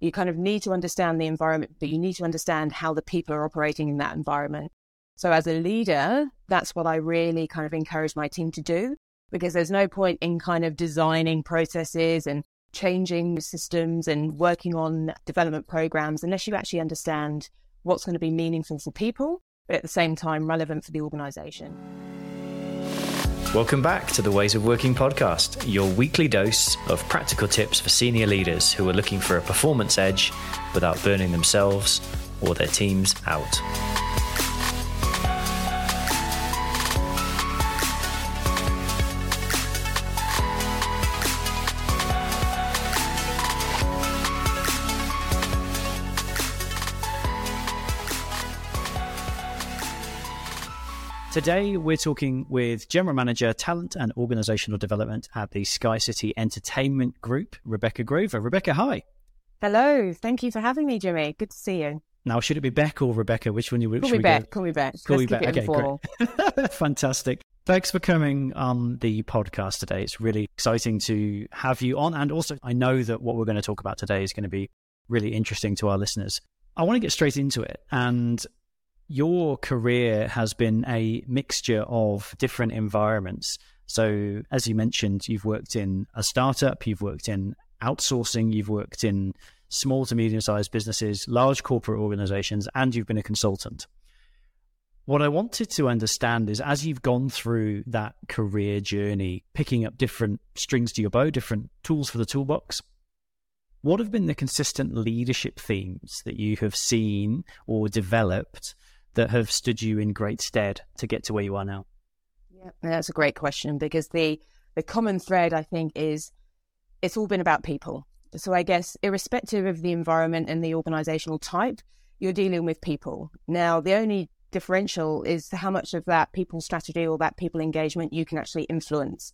You kind of need to understand the environment, but you need to understand how the people are operating in that environment. So, as a leader, that's what I really kind of encourage my team to do because there's no point in kind of designing processes and changing systems and working on development programs unless you actually understand what's going to be meaningful for people, but at the same time relevant for the organization. Welcome back to the Ways of Working podcast, your weekly dose of practical tips for senior leaders who are looking for a performance edge without burning themselves or their teams out. Today, we're talking with General Manager, Talent and Organizational Development at the Sky City Entertainment Group, Rebecca Grover. Rebecca, hi. Hello. Thank you for having me, Jimmy. Good to see you. Now, should it be Beck or Rebecca? Which one you Call me Beck. Call me Beck. Call Let's me it Okay, great. Fantastic. Thanks for coming on the podcast today. It's really exciting to have you on. And also, I know that what we're going to talk about today is going to be really interesting to our listeners. I want to get straight into it. And your career has been a mixture of different environments. So, as you mentioned, you've worked in a startup, you've worked in outsourcing, you've worked in small to medium sized businesses, large corporate organizations, and you've been a consultant. What I wanted to understand is as you've gone through that career journey, picking up different strings to your bow, different tools for the toolbox, what have been the consistent leadership themes that you have seen or developed that have stood you in great stead to get to where you are now? Yeah, that's a great question because the the common thread I think is it's all been about people. So I guess irrespective of the environment and the organizational type, you're dealing with people. Now the only differential is how much of that people strategy or that people engagement you can actually influence.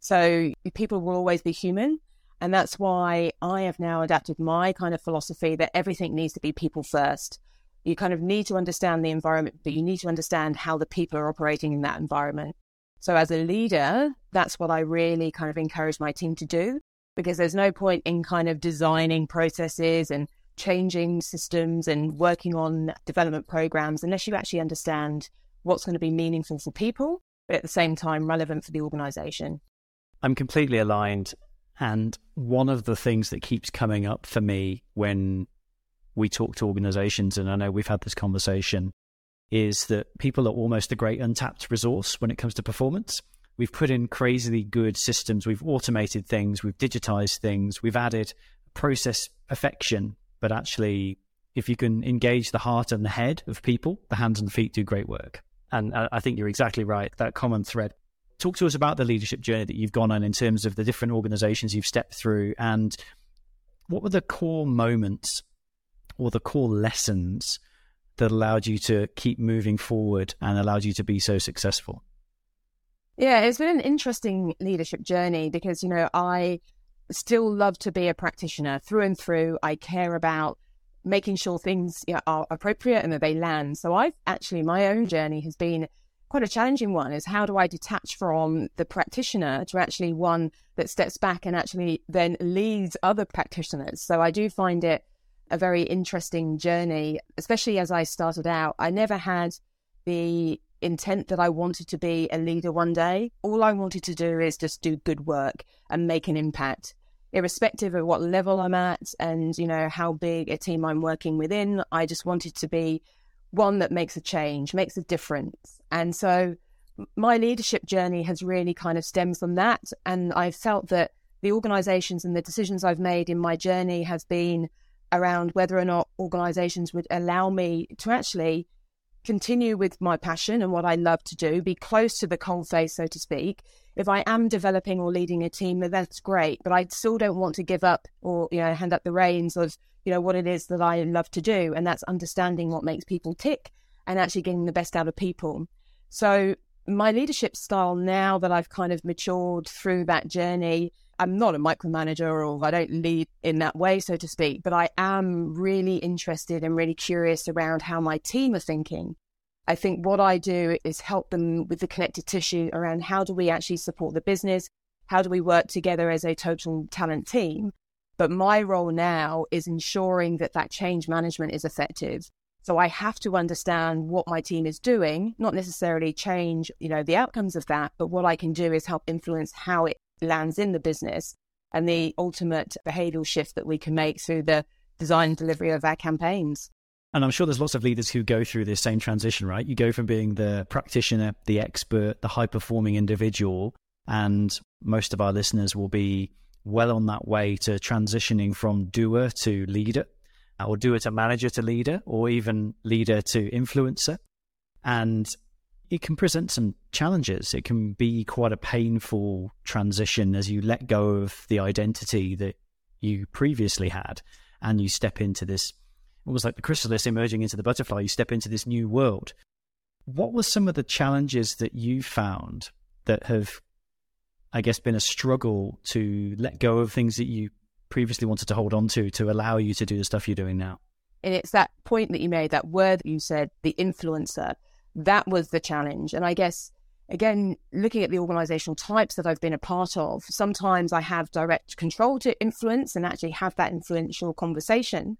So people will always be human. And that's why I have now adapted my kind of philosophy that everything needs to be people first you kind of need to understand the environment, but you need to understand how the people are operating in that environment. So, as a leader, that's what I really kind of encourage my team to do because there's no point in kind of designing processes and changing systems and working on development programs unless you actually understand what's going to be meaningful for people, but at the same time relevant for the organization. I'm completely aligned. And one of the things that keeps coming up for me when we talk to organizations, and I know we've had this conversation, is that people are almost a great untapped resource when it comes to performance. We've put in crazily good systems, we've automated things, we've digitized things, we've added process perfection, but actually, if you can engage the heart and the head of people, the hands and feet do great work. And I think you're exactly right, that common thread. Talk to us about the leadership journey that you've gone on in terms of the different organizations you've stepped through and what were the core moments or the core lessons that allowed you to keep moving forward and allowed you to be so successful? Yeah, it's been an interesting leadership journey because, you know, I still love to be a practitioner through and through. I care about making sure things you know, are appropriate and that they land. So I've actually, my own journey has been quite a challenging one is how do I detach from the practitioner to actually one that steps back and actually then leads other practitioners. So I do find it a very interesting journey, especially as I started out. I never had the intent that I wanted to be a leader one day. All I wanted to do is just do good work and make an impact. Irrespective of what level I'm at and, you know, how big a team I'm working within, I just wanted to be one that makes a change, makes a difference. And so my leadership journey has really kind of stemmed from that. And I felt that the organizations and the decisions I've made in my journey has been around whether or not organizations would allow me to actually continue with my passion and what I love to do, be close to the coalface, so to speak. If I am developing or leading a team, that's great. But I still don't want to give up or, you know, hand up the reins of, you know, what it is that I love to do. And that's understanding what makes people tick and actually getting the best out of people. So my leadership style now that I've kind of matured through that journey I'm not a micromanager or I don't lead in that way, so to speak, but I am really interested and really curious around how my team are thinking. I think what I do is help them with the connected tissue around how do we actually support the business? How do we work together as a total talent team? But my role now is ensuring that that change management is effective. So I have to understand what my team is doing, not necessarily change, you know, the outcomes of that, but what I can do is help influence how it lands in the business and the ultimate behavioral shift that we can make through the design and delivery of our campaigns. And I'm sure there's lots of leaders who go through this same transition, right? You go from being the practitioner, the expert, the high performing individual, and most of our listeners will be well on that way to transitioning from doer to leader, or doer to manager to leader, or even leader to influencer. And it can present some challenges. It can be quite a painful transition as you let go of the identity that you previously had and you step into this almost like the chrysalis emerging into the butterfly, you step into this new world. What were some of the challenges that you found that have, I guess, been a struggle to let go of things that you previously wanted to hold on to to allow you to do the stuff you're doing now? And it's that point that you made, that word that you said, the influencer. That was the challenge. And I guess, again, looking at the organizational types that I've been a part of, sometimes I have direct control to influence and actually have that influential conversation.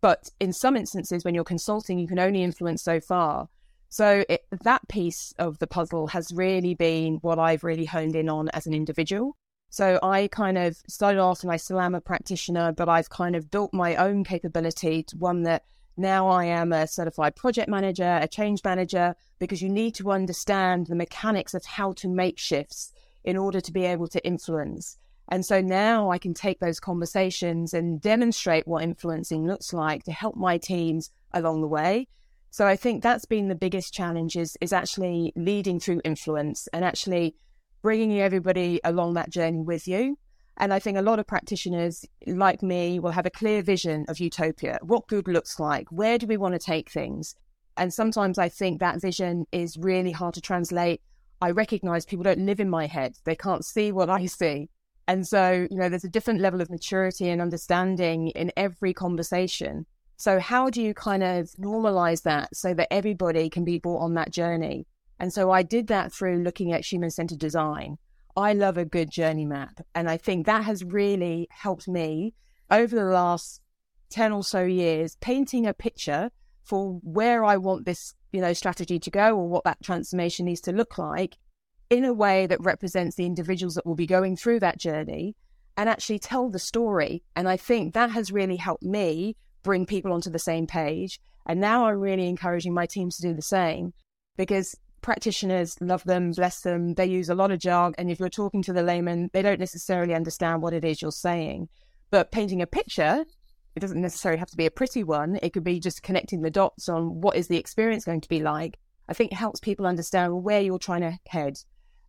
But in some instances, when you're consulting, you can only influence so far. So it, that piece of the puzzle has really been what I've really honed in on as an individual. So I kind of started off and I still am a practitioner, but I've kind of built my own capability to one that now I am a certified project manager, a change manager, because you need to understand the mechanics of how to make shifts in order to be able to influence. And so now I can take those conversations and demonstrate what influencing looks like to help my teams along the way. So I think that's been the biggest challenge is, is actually leading through influence and actually bringing everybody along that journey with you. And I think a lot of practitioners like me will have a clear vision of utopia, what good looks like, where do we want to take things? And sometimes I think that vision is really hard to translate. I recognize people don't live in my head. They can't see what I see. And so, you know, there's a different level of maturity and understanding in every conversation. So, how do you kind of normalize that so that everybody can be brought on that journey? And so, I did that through looking at human centered design. I love a good journey map. And I think that has really helped me over the last 10 or so years, painting a picture for where I want this, you know, strategy to go or what that transformation needs to look like in a way that represents the individuals that will be going through that journey and actually tell the story. And I think that has really helped me bring people onto the same page. And now I'm really encouraging my teams to do the same because practitioners love them, bless them. They use a lot of jargon. And if you're talking to the layman, they don't necessarily understand what it is you're saying. But painting a picture, it doesn't necessarily have to be a pretty one. It could be just connecting the dots on what is the experience going to be like. I think helps people understand where you're trying to head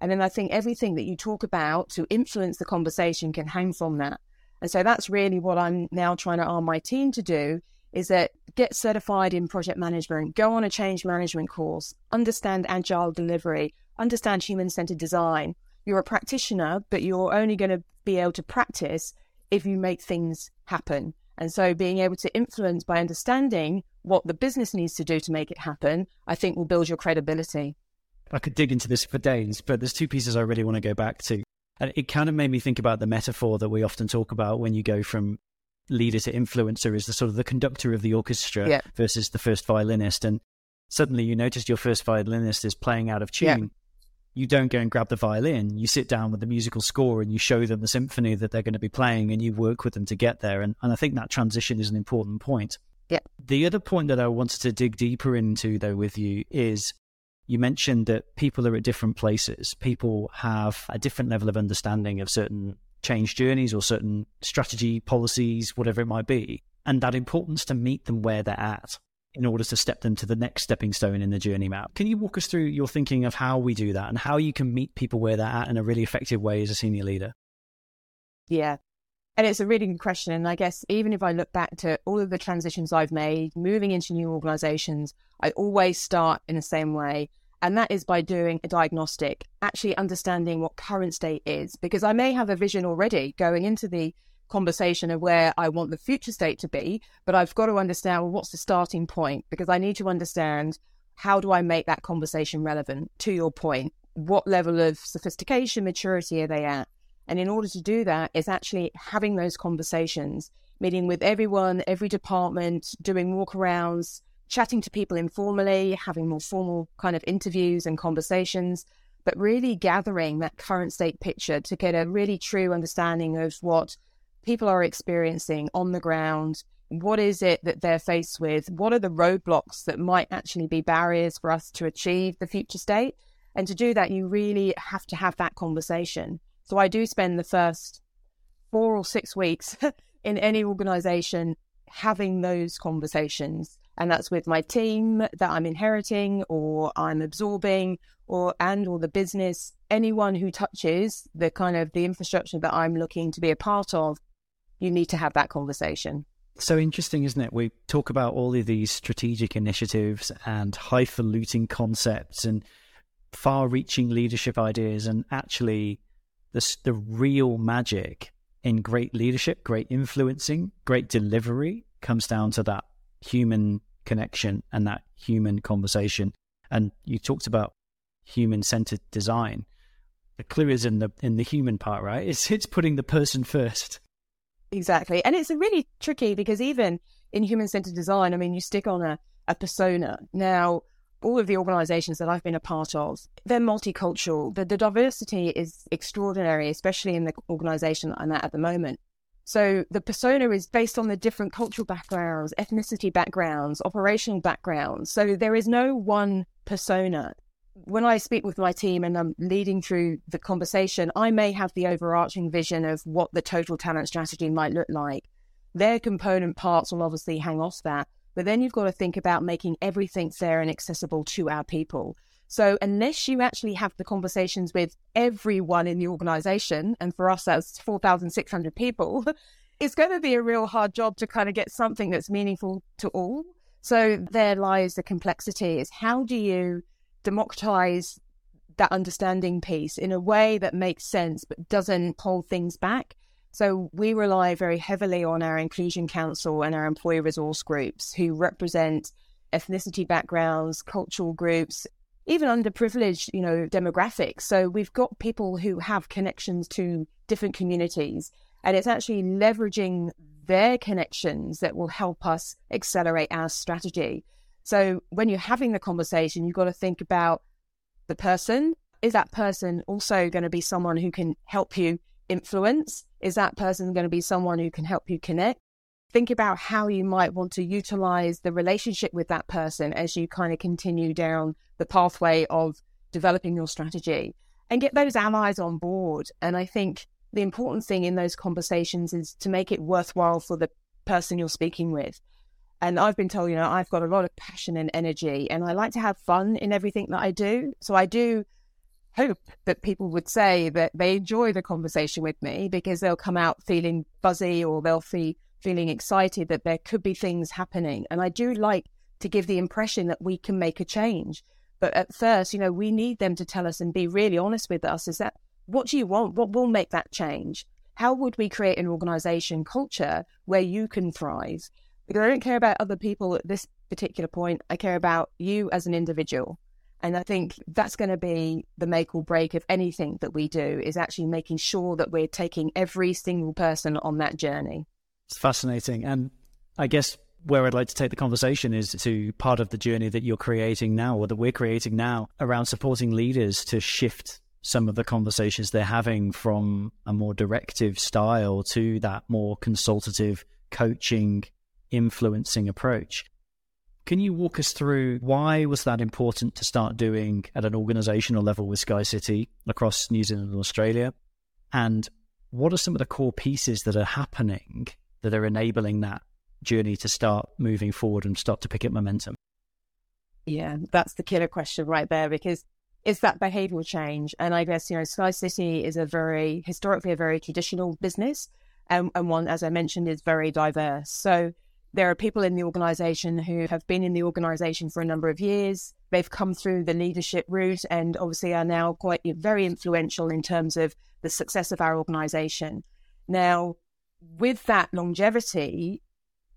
and then I think everything that you talk about to influence the conversation can hang from that. And so that's really what I'm now trying to arm my team to do is that get certified in project management, go on a change management course, understand agile delivery, understand human centered design. You're a practitioner, but you're only going to be able to practice if you make things happen. And so being able to influence by understanding what the business needs to do to make it happen, I think will build your credibility. I could dig into this for days, but there's two pieces I really want to go back to. And it kind of made me think about the metaphor that we often talk about when you go from leader to influencer is the sort of the conductor of the orchestra yeah. versus the first violinist. And suddenly you notice your first violinist is playing out of tune. Yeah. You don't go and grab the violin. You sit down with the musical score and you show them the symphony that they're going to be playing and you work with them to get there. And, and I think that transition is an important point. Yeah. The other point that I wanted to dig deeper into, though, with you is you mentioned that people are at different places. People have a different level of understanding of certain change journeys or certain strategy policies, whatever it might be. And that importance to meet them where they're at in order to step them to the next stepping stone in the journey map. Can you walk us through your thinking of how we do that and how you can meet people where they're at in a really effective way as a senior leader? Yeah. And it's a really good question. And I guess even if I look back to all of the transitions I've made, moving into new organizations, I always start in the same way. And that is by doing a diagnostic, actually understanding what current state is, because I may have a vision already going into the conversation of where I want the future state to be, but I've got to understand well, what's the starting point, because I need to understand how do I make that conversation relevant to your point? What level of sophistication, maturity are they at? And in order to do that, it's actually having those conversations, meeting with everyone, every department, doing walkarounds, chatting to people informally, having more formal kind of interviews and conversations, but really gathering that current state picture to get a really true understanding of what people are experiencing on the ground. What is it that they're faced with? What are the roadblocks that might actually be barriers for us to achieve the future state? And to do that, you really have to have that conversation. So I do spend the first four or six weeks in any organization having those conversations. And that's with my team that I'm inheriting or I'm absorbing or and or the business, anyone who touches the kind of the infrastructure that I'm looking to be a part of, you need to have that conversation. So interesting, isn't it? We talk about all of these strategic initiatives and highfalutin concepts and far reaching leadership ideas and actually the, the real magic in great leadership, great influencing, great delivery comes down to that human connection and that human conversation. And you talked about human centered design. The clue is in the in the human part, right? It's it's putting the person first. Exactly. And it's really tricky because even in human centered design, I mean you stick on a, a persona. Now all of the organizations that I've been a part of, they're multicultural. The, the diversity is extraordinary, especially in the organization that I'm at at the moment. So the persona is based on the different cultural backgrounds, ethnicity backgrounds, operational backgrounds. So there is no one persona. When I speak with my team and I'm leading through the conversation, I may have the overarching vision of what the total talent strategy might look like. Their component parts will obviously hang off that. But then you've got to think about making everything fair and accessible to our people. So unless you actually have the conversations with everyone in the organization, and for us that's 4,600 people, it's going to be a real hard job to kind of get something that's meaningful to all. So there lies the complexity is how do you democratize that understanding piece in a way that makes sense but doesn't hold things back so we rely very heavily on our Inclusion Council and our employee resource groups who represent ethnicity backgrounds, cultural groups, even underprivileged, you know, demographics. So we've got people who have connections to different communities and it's actually leveraging their connections that will help us accelerate our strategy. So when you're having the conversation, you've got to think about the person. Is that person also going to be someone who can help you influence? Is that person going to be someone who can help you connect? Think about how you might want to utilize the relationship with that person as you kind of continue down the pathway of developing your strategy and get those allies on board. And I think the important thing in those conversations is to make it worthwhile for the person you're speaking with. And I've been told, you know, I've got a lot of passion and energy, and I like to have fun in everything that I do. So I do hope that people would say that they enjoy the conversation with me because they'll come out feeling buzzy or they'll be feeling excited that there could be things happening. And I do like to give the impression that we can make a change. But at first, you know, we need them to tell us and be really honest with us is that what do you want? What will make that change? How would we create an organization culture where you can thrive? Because I don't care about other people at this particular point. I care about you as an individual. And I think that's going to be the make or break of anything that we do is actually making sure that we're taking every single person on that journey. It's fascinating. And I guess where I'd like to take the conversation is to part of the journey that you're creating now or that we're creating now around supporting leaders to shift some of the conversations they're having from a more directive style to that more consultative, coaching, influencing approach. Can you walk us through why was that important to start doing at an organizational level with Sky City across New Zealand and Australia? And what are some of the core pieces that are happening that are enabling that journey to start moving forward and start to pick up momentum? Yeah, that's the killer question right there because it's that behavioral change. And I guess, you know, Sky City is a very, historically, a very traditional business. And, and one, as I mentioned, is very diverse. So there are people in the organization who have been in the organization for a number of years. They've come through the leadership route and obviously are now quite very influential in terms of the success of our organization. Now, with that longevity,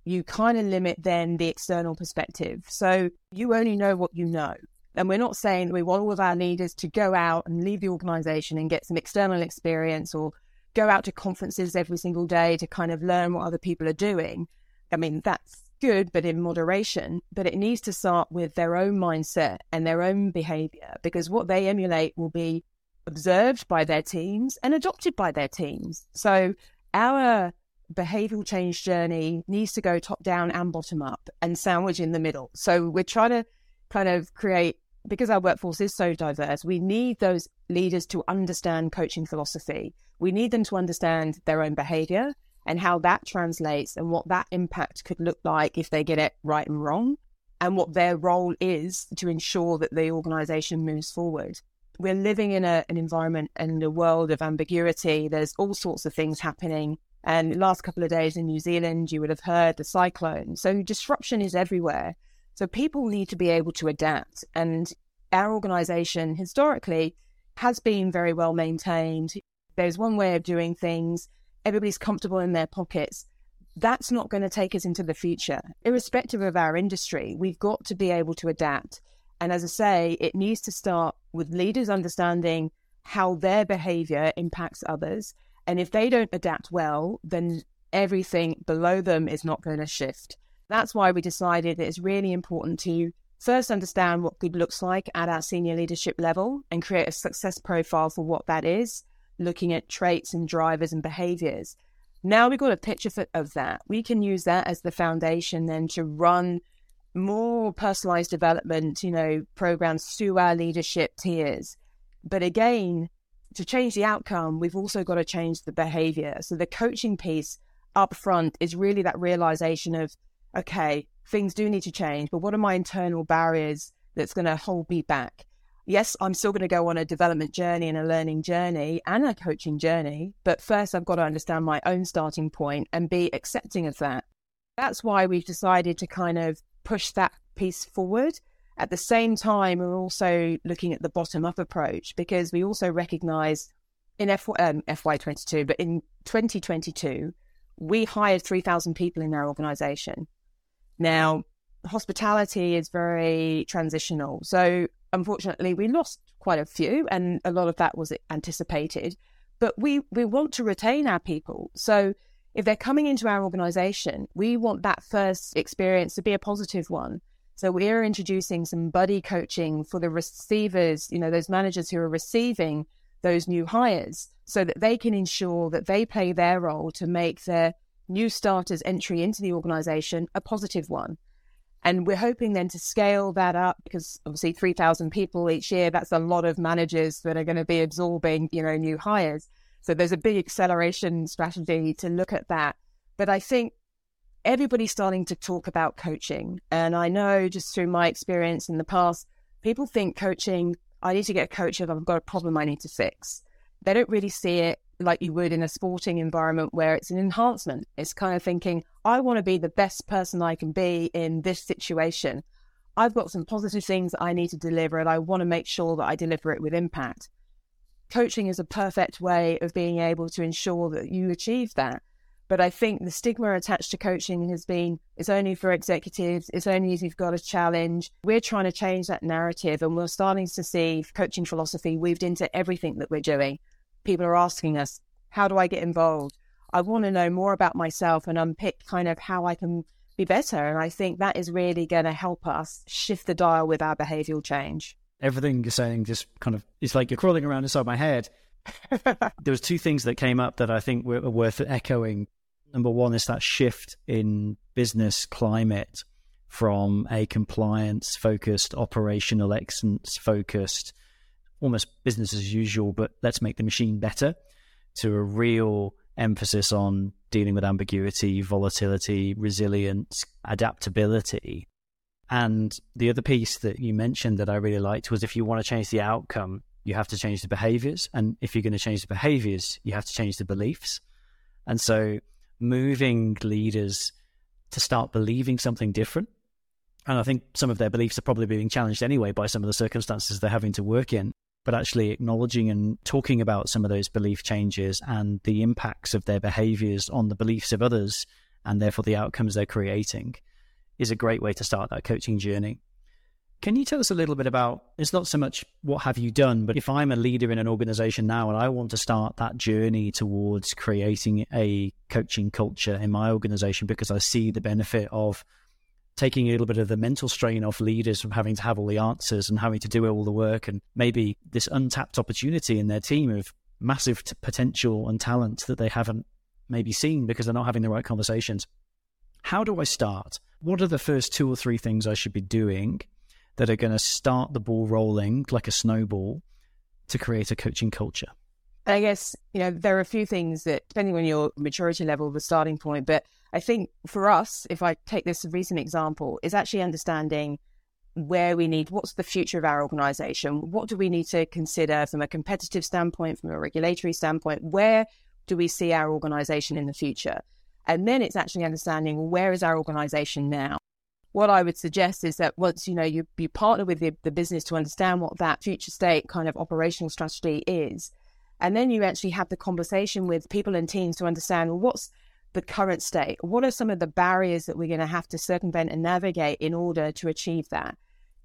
you kind of limit then the external perspective. So you only know what you know. And we're not saying that we want all of our leaders to go out and leave the organization and get some external experience or go out to conferences every single day to kind of learn what other people are doing. I mean, that's good, but in moderation. But it needs to start with their own mindset and their own behavior because what they emulate will be observed by their teams and adopted by their teams. So our behavioral change journey needs to go top down and bottom up and sandwich in the middle. So we're trying to kind of create because our workforce is so diverse, we need those leaders to understand coaching philosophy. We need them to understand their own behavior and how that translates and what that impact could look like if they get it right and wrong, and what their role is to ensure that the organization moves forward. We're living in a, an environment and a world of ambiguity. There's all sorts of things happening. And last couple of days in New Zealand, you would have heard the cyclone. So disruption is everywhere. So people need to be able to adapt. And our organization historically has been very well maintained. There's one way of doing things, everybody's comfortable in their pockets. That's not going to take us into the future. Irrespective of our industry, we've got to be able to adapt. And as I say, it needs to start with leaders understanding how their behavior impacts others. And if they don't adapt well, then everything below them is not going to shift. That's why we decided that it's really important to first understand what good looks like at our senior leadership level and create a success profile for what that is, looking at traits and drivers and behaviors. Now we've got a picture of that. We can use that as the foundation then to run more personalized development, you know, programs through our leadership tiers. But again, to change the outcome, we've also got to change the behavior. So the coaching piece up front is really that realization of okay, things do need to change, but what are my internal barriers that's going to hold me back? Yes, I'm still going to go on a development journey and a learning journey and a coaching journey, but first I've got to understand my own starting point and be accepting of that. That's why we've decided to kind of push that piece forward. At the same time, we're also looking at the bottom up approach because we also recognize in FY, um, FY22, but in 2022, we hired 3,000 people in our organization. Now, hospitality is very transitional. So, unfortunately, we lost quite a few, and a lot of that was anticipated. But we, we want to retain our people. So, if they're coming into our organization, we want that first experience to be a positive one. So, we're introducing some buddy coaching for the receivers, you know, those managers who are receiving those new hires so that they can ensure that they play their role to make their new starters' entry into the organization a positive one. And we're hoping then to scale that up because obviously 3,000 people each year, that's a lot of managers that are going to be absorbing, you know, new hires. So there's a big acceleration strategy to look at that. But I think everybody's starting to talk about coaching. And I know just through my experience in the past, people think coaching, I need to get a coach if I've got a problem I need to fix. They don't really see it like you would in a sporting environment where it's an enhancement. It's kind of thinking, I want to be the best person I can be in this situation. I've got some positive things I need to deliver, and I want to make sure that I deliver it with impact. Coaching is a perfect way of being able to ensure that you achieve that. But I think the stigma attached to coaching has been it's only for executives, it's only if you've got a challenge. We're trying to change that narrative, and we're starting to see coaching philosophy weaved into everything that we're doing people are asking us, how do I get involved? I want to know more about myself and unpick kind of how I can be better. And I think that is really going to help us shift the dial with our behavioral change. Everything you're saying just kind of, it's like you're crawling around inside my head. there was two things that came up that I think were worth echoing. Number one is that shift in business climate from a compliance focused, operational excellence focused almost business as usual, but let's make the machine better, to a real emphasis on dealing with ambiguity, volatility, resilience, adaptability. And the other piece that you mentioned that I really liked was if you want to change the outcome, you have to change the behaviors. And if you're going to change the behaviors, you have to change the beliefs. And so moving leaders to start believing something different. And I think some of their beliefs are probably being challenged anyway by some of the circumstances they're having to work in but actually acknowledging and talking about some of those belief changes and the impacts of their behaviors on the beliefs of others and therefore the outcomes they're creating is a great way to start that coaching journey. Can you tell us a little bit about it's not so much what have you done, but if I'm a leader in an organization now and I want to start that journey towards creating a coaching culture in my organization because I see the benefit of taking a little bit of the mental strain off leaders from having to have all the answers and having to do all the work and maybe this untapped opportunity in their team of massive t- potential and talent that they haven't maybe seen because they're not having the right conversations. How do I start? What are the first two or three things I should be doing that are going to start the ball rolling like a snowball to create a coaching culture? I guess, you know, there are a few things that, depending on your maturity level, the starting point, but I think for us, if I take this recent example, is actually understanding where we need, what's the future of our organization? What do we need to consider from a competitive standpoint, from a regulatory standpoint? Where do we see our organization in the future? And then it's actually understanding where is our organization now? what I would suggest is that once you know you, you partner with the, the business to understand what that future state kind of operational strategy is, and then you actually have the conversation with people and teams to understand well, what's the current state, what are some of the barriers that we're going to have to circumvent and navigate in order to achieve that.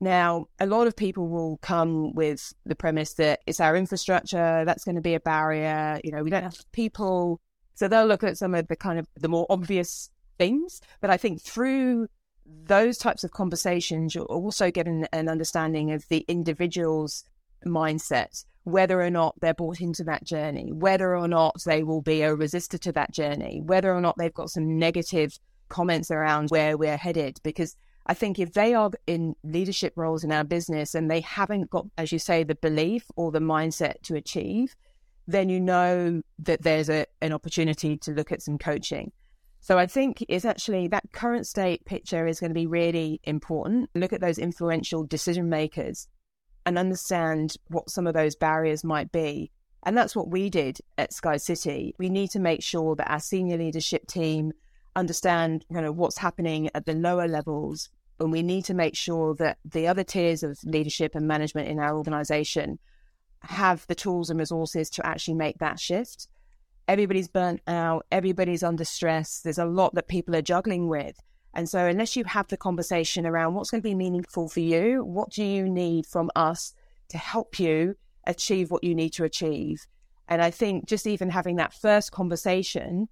Now, a lot of people will come with the premise that it's our infrastructure that's going to be a barrier. You know, we don't have people, so they'll look at some of the kind of the more obvious things. But I think through those types of conversations, you're also getting an understanding of the individual's mindset, whether or not they're bought into that journey, whether or not they will be a resistor to that journey, whether or not they've got some negative comments around where we're headed. Because I think if they are in leadership roles in our business and they haven't got, as you say, the belief or the mindset to achieve, then you know that there's a, an opportunity to look at some coaching. So I think it's actually that current state picture is going to be really important. Look at those influential decision makers and understand what some of those barriers might be. And that's what we did at Sky City. We need to make sure that our senior leadership team understand you know what's happening at the lower levels and we need to make sure that the other tiers of leadership and management in our organization have the tools and resources to actually make that shift everybody's burnt out, everybody's under stress. There's a lot that people are juggling with. And so, unless you have the conversation around what's going to be meaningful for you, what do you need from us to help you achieve what you need to achieve? And I think just even having that first conversation,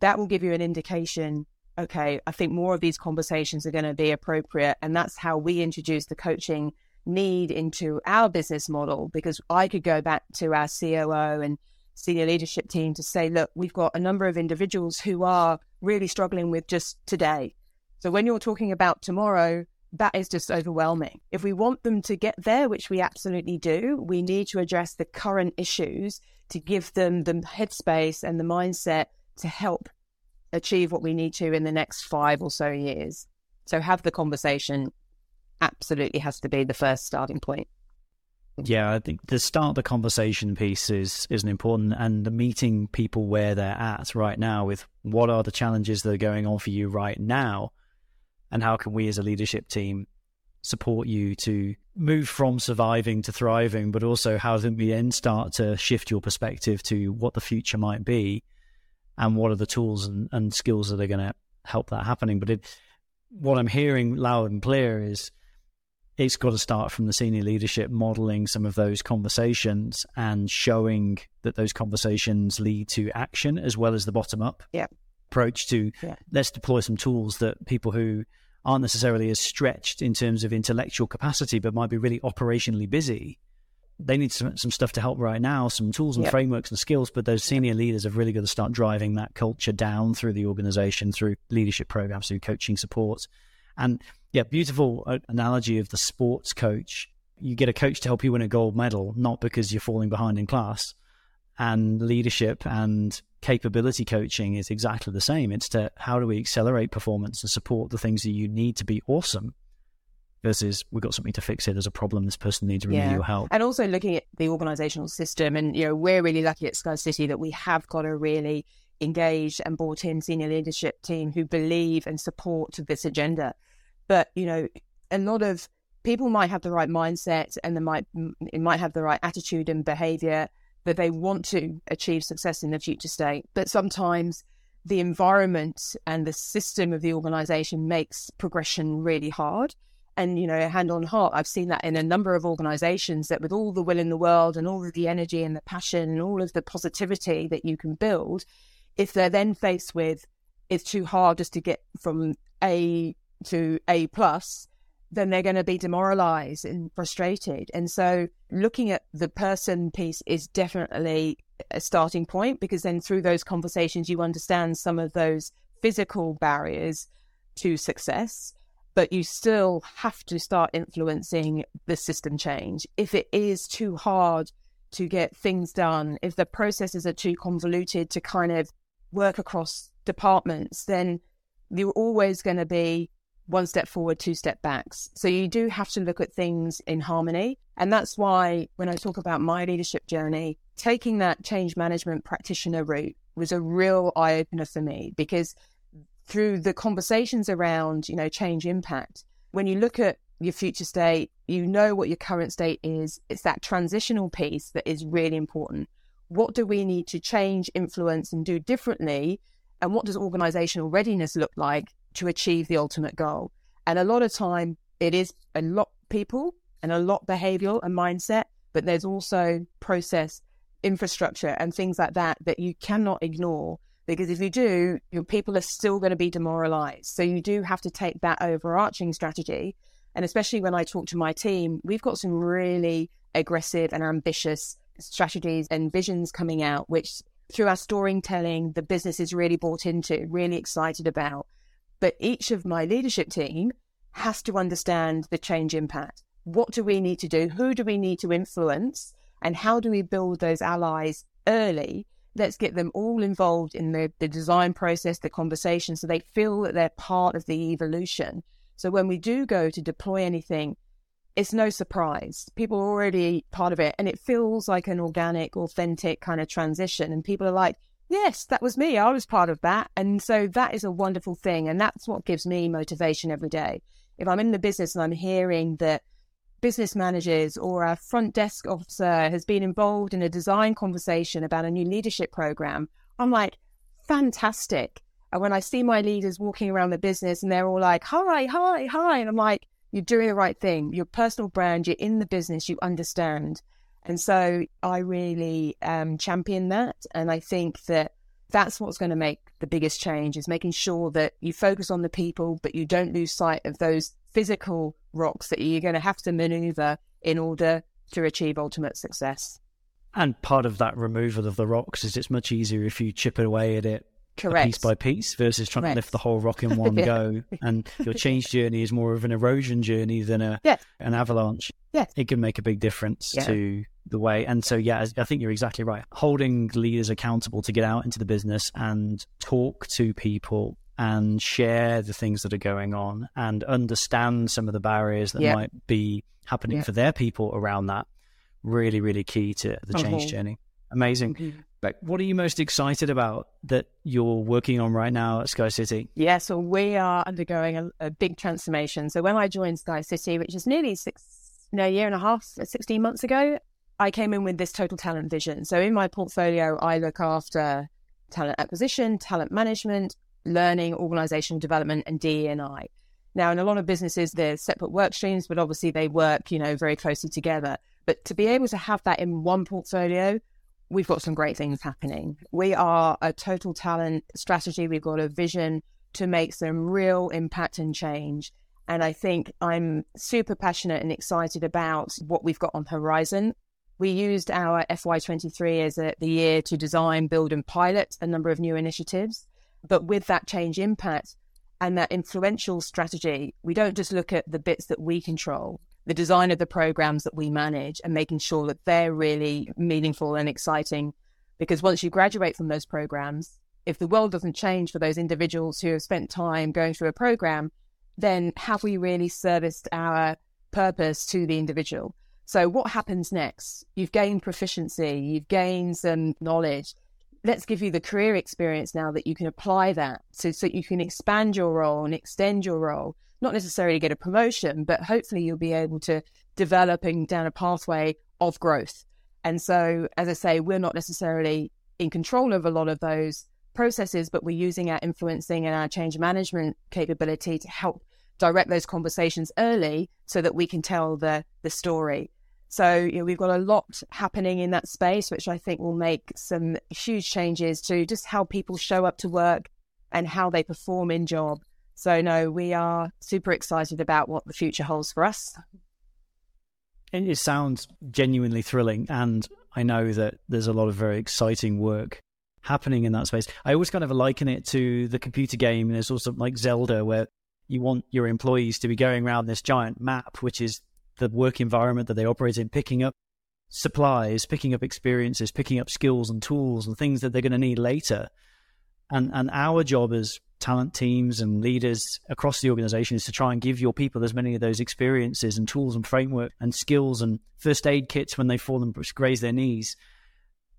that will give you an indication okay, I think more of these conversations are going to be appropriate. And that's how we introduce the coaching need into our business model because I could go back to our COO and senior leadership team to say, look, we've got a number of individuals who are really struggling with just today. So when you're talking about tomorrow, that is just overwhelming. If we want them to get there, which we absolutely do, we need to address the current issues to give them the headspace and the mindset to help achieve what we need to in the next five or so years. So have the conversation absolutely has to be the first starting point. Yeah, I think the start the conversation piece is is an important and the meeting people where they're at right now with what are the challenges that are going on for you right now and how can we as a leadership team support you to move from surviving to thriving, but also how can we then start to shift your perspective to what the future might be and what are the tools and, and skills that are going to help that happening. But it, what I'm hearing loud and clear is it's got to start from the senior leadership modeling some of those conversations and showing that those conversations lead to action as well as the bottom up yeah. approach to yeah. let's deploy some tools that people who aren't necessarily as stretched in terms of intellectual capacity but might be really operationally busy they need some, some stuff to help right now some tools and frameworks and skills but those senior leaders have really got to start driving that culture down through the organization through leadership programs through coaching support and yeah, beautiful uh, analogy of the sports coach. You get a coach to help you win a gold medal, not because you're falling behind in class. And leadership and capability coaching is exactly the same. It's to how do we accelerate performance and support the things that you need to be awesome versus we've got something to fix it. There's a problem. This person needs remedial yeah. help. And also looking at the organizational system. And, you know, we're really lucky at Sky City that we have got a really engaged and brought in senior leadership team who believe and support this agenda. But, you know, a lot of people might have the right mindset and they might, it might have the right attitude and behavior that they want to achieve success in the future state. But sometimes the environment and the system of the organization makes progression really hard. And, you know, hand on heart, I've seen that in a number of organizations that with all the will in the world and all of the energy and the passion and all of the positivity that you can build, if they're then faced with it's too hard just to get from A to A plus, then they're going to be demoralized and frustrated. And so looking at the person piece is definitely a starting point because then through those conversations, you understand some of those physical barriers to success, but you still have to start influencing the system change. If it is too hard to get things done, if the processes are too convoluted to kind of work across departments, then you're always going to be one step forward, two step backs. So you do have to look at things in harmony. And that's why when I talk about my leadership journey, taking that change management practitioner route was a real eye opener for me because through the conversations around, you know, change impact, when you look at your future state, you know what your current state is. It's that transitional piece that is really important. What do we need to change, influence, and do differently? And what does organizational readiness look like to achieve the ultimate goal. And a lot of time, it is a lot people and a lot behavioral and mindset, but there's also process, infrastructure, and things like that that you cannot ignore. Because if you do, your people are still going to be demoralized. So you do have to take that overarching strategy. And especially when I talk to my team, we've got some really aggressive and ambitious strategies and visions coming out, which through our storytelling, the business is really bought into, really excited about. But each of my leadership team has to understand the change impact. What do we need to do? Who do we need to influence? And how do we build those allies early? Let's get them all involved in the, the design process, the conversation, so they feel that they're part of the evolution. So when we do go to deploy anything, it's no surprise. People are already part of it and it feels like an organic, authentic kind of transition. And people are like, yes, that was me. I was part of that. And so that is a wonderful thing. And that's what gives me motivation every day. If I'm in the business and I'm hearing that business managers or a front desk officer has been involved in a design conversation about a new leadership program, I'm like, fantastic. And when I see my leaders walking around the business and they're all like, hi, hi, hi. And I'm like, you're doing the right thing. Your personal brand, you're in the business, you understand. And so I really um, champion that. And I think that that's what's going to make the biggest change is making sure that you focus on the people, but you don't lose sight of those physical rocks that you're going to have to maneuver in order to achieve ultimate success. And part of that removal of the rocks is it's much easier if you chip away at it Correct. piece by piece versus trying Correct. to lift the whole rock in one yeah. go. And your change journey is more of an erosion journey than a Yes. an avalanche. Yes. It can make a big difference Yeah. to the way. And so, yeah, I think you're exactly right. Holding leaders accountable to get out into the business and talk to people and share the things that are going on and understand some of the barriers that Yeah. might be happening Yeah. for their people around that. Really, really key to the change Mhm. journey. Amazing. Mm-hmm. What are you most excited about that you're working on right now at Sky City? Yeah, so we are undergoing a, a big transformation. So when I joined Sky City, which is nearly six, no, year and a half, uh, 16 months ago, I came in with this total talent vision. So in my portfolio, I look after talent acquisition, talent management, learning, organizational development, and DE&I. Now, in a lot of businesses, they're separate work streams, but obviously they work, you know, very closely together. But to be able to have that in one portfolio, we've got some great things happening. We are a total talent strategy. We've got a vision to make some real impact and change. And I think I'm super passionate and excited about what we've got on horizon. We used our FY23 as a, the year to design, build, and pilot a number of new initiatives. But with that change impact and that influential strategy, we don't just look at the bits that we control, the design of the programs that we manage, and making sure that they're really meaningful and exciting. Because once you graduate from those programs, if the world doesn't change for those individuals who have spent time going through a program, then have we really serviced our purpose to the individual? So, what happens next? You've gained proficiency, you've gained some knowledge. Let's give you the career experience now that you can apply that so, so you can expand your role and extend your role, not necessarily get a promotion, but hopefully you'll be able to develop and down a pathway of growth. And so, as I say, we're not necessarily in control of a lot of those processes, but we're using our influencing and our change management capability to help direct those conversations early so that we can tell the the story. So you know, we've got a lot happening in that space, which I think will make some huge changes to just how people show up to work and how they perform in job. So no, we are super excited about what the future holds for us. It sounds genuinely thrilling, and I know that there's a lot of very exciting work happening in that space. I always kind of liken it to the computer game. And there's also like Zelda, where you want your employees to be going around this giant map, which is the work environment that they operate in, picking up supplies, picking up experiences, picking up skills and tools and things that they're going to need later. And and our job as talent teams and leaders across the organization is to try and give your people as many of those experiences and tools and framework and skills and first aid kits when they fall and graze their knees.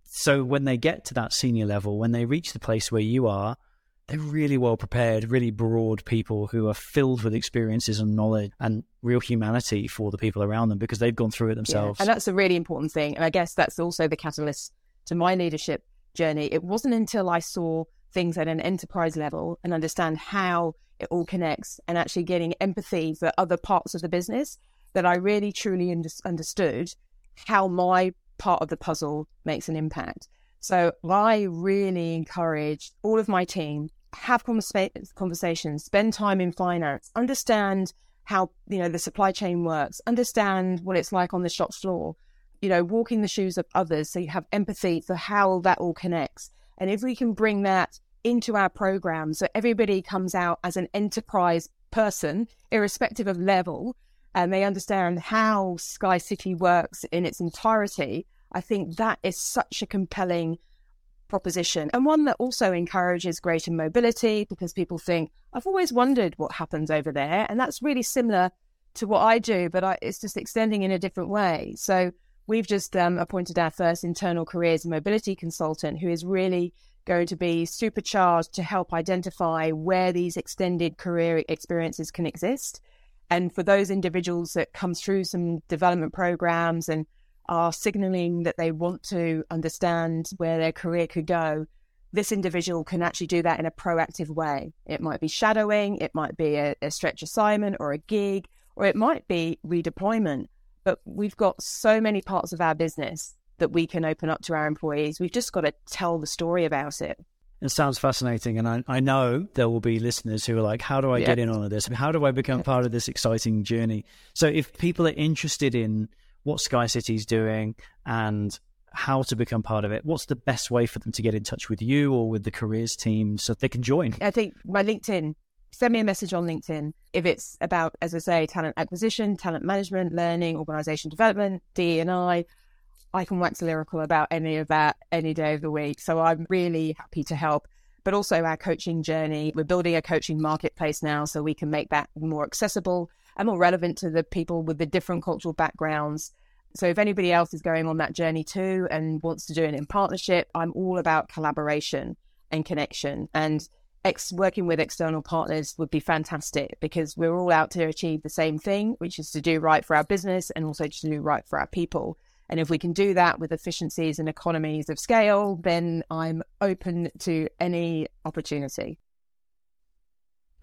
So when they get to that senior level, when they reach the place where you are, they're really well prepared, really broad people who are filled with experiences and knowledge and real humanity for the people around them because they've gone through it themselves. Yeah, and that's a really important thing. And I guess that's also the catalyst to my leadership journey. It wasn't until I saw things at an enterprise level and understand how it all connects and actually getting empathy for other parts of the business that I really truly under- understood how my part of the puzzle makes an impact. So I really encourage all of my team have conversations, spend time in finance, understand how you know the supply chain works, understand what it's like on the shop floor, you know, walking the shoes of others, so you have empathy for how that all connects. And if we can bring that into our program, so everybody comes out as an enterprise person, irrespective of level, and they understand how SkyCity works in its entirety, I think that is such a compelling proposition and one that also encourages greater mobility because people think, I've always wondered what happens over there. And that's really similar to what I do, but I, it's just extending in a different way. So we've just um, appointed our first internal careers and mobility consultant who is really going to be supercharged to help identify where these extended career experiences can exist. And for those individuals that come through some development programs and are signaling that they want to understand where their career could go, this individual can actually do that in a proactive way. It might be shadowing, it might be a, a stretch assignment or a gig, or it might be redeployment. But we've got so many parts of our business that we can open up to our employees. We've just got to tell the story about it. It sounds fascinating. And I, I know there will be listeners who are like, how do I yeah. get in on this? How do I become part of this exciting journey? So if people are interested in what SkyCity is doing and how to become part of it. What's the best way for them to get in touch with you or with the careers team so they can join? I think my LinkedIn, send me a message on LinkedIn. If it's about, as I say, talent acquisition, talent management, learning, organization development, D and I, I can wax lyrical about any of that any day of the week. So I'm really happy to help. But also our coaching journey. We're building a coaching marketplace now so we can make that more accessible and more relevant to the people with the different cultural backgrounds. So if anybody else is going on that journey too and wants to do it in partnership, I'm all about collaboration and connection. And ex- working with external partners would be fantastic because we're all out to achieve the same thing, which is to do right for our business and also to do right for our people. And if we can do that with efficiencies and economies of scale, then I'm open to any opportunity.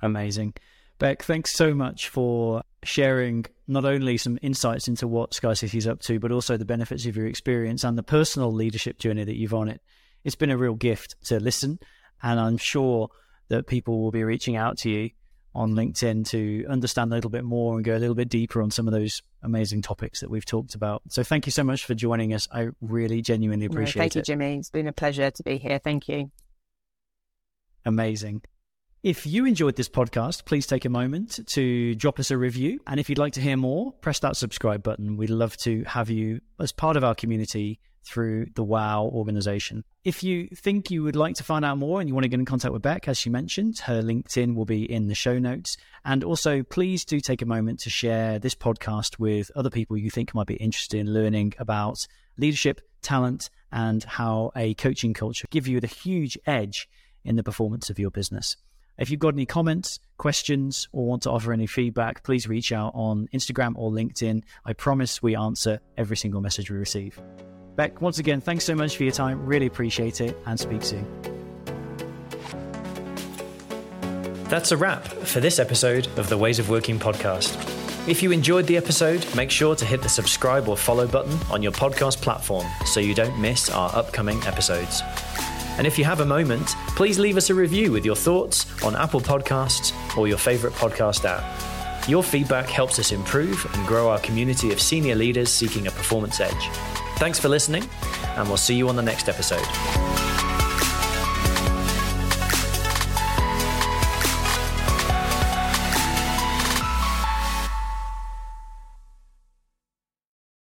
Amazing. Beck, thanks so much for sharing not only some insights into what SkyCity is up to, but also the benefits of your experience and the personal leadership journey that you've on it. It's been a real gift to listen, and I'm sure that people will be reaching out to you on LinkedIn to understand a little bit more and go a little bit deeper on some of those amazing topics that we've talked about. So thank you so much for joining us. I really genuinely appreciate no, thank it. Thank you, Jimmy. It's been a pleasure to be here. Thank you. Amazing. If you enjoyed this podcast, please take a moment to drop us a review. And if you'd like to hear more, press that subscribe button. We'd love to have you as part of our community through the WOW organization. If you think you would like to find out more and you want to get in contact with Beck, as she mentioned, her LinkedIn will be in the show notes. And also, please do take a moment to share this podcast with other people you think might be interested in learning about leadership, talent, and how a coaching culture give you the huge edge in the performance of your business. If you've got any comments, questions, or want to offer any feedback, please reach out on Instagram or LinkedIn. I promise we answer every single message we receive. Beck, once again, thanks so much for your time. Really appreciate it and speak soon. That's a wrap for this episode of the Ways of Working podcast. If you enjoyed the episode, make sure to hit the subscribe or follow button on your podcast platform so you don't miss our upcoming episodes. And if you have a moment, please leave us a review with your thoughts on Apple Podcasts or your favorite podcast app. Your feedback helps us improve and grow our community of senior leaders seeking a performance edge. Thanks for listening, and we'll see you on the next episode.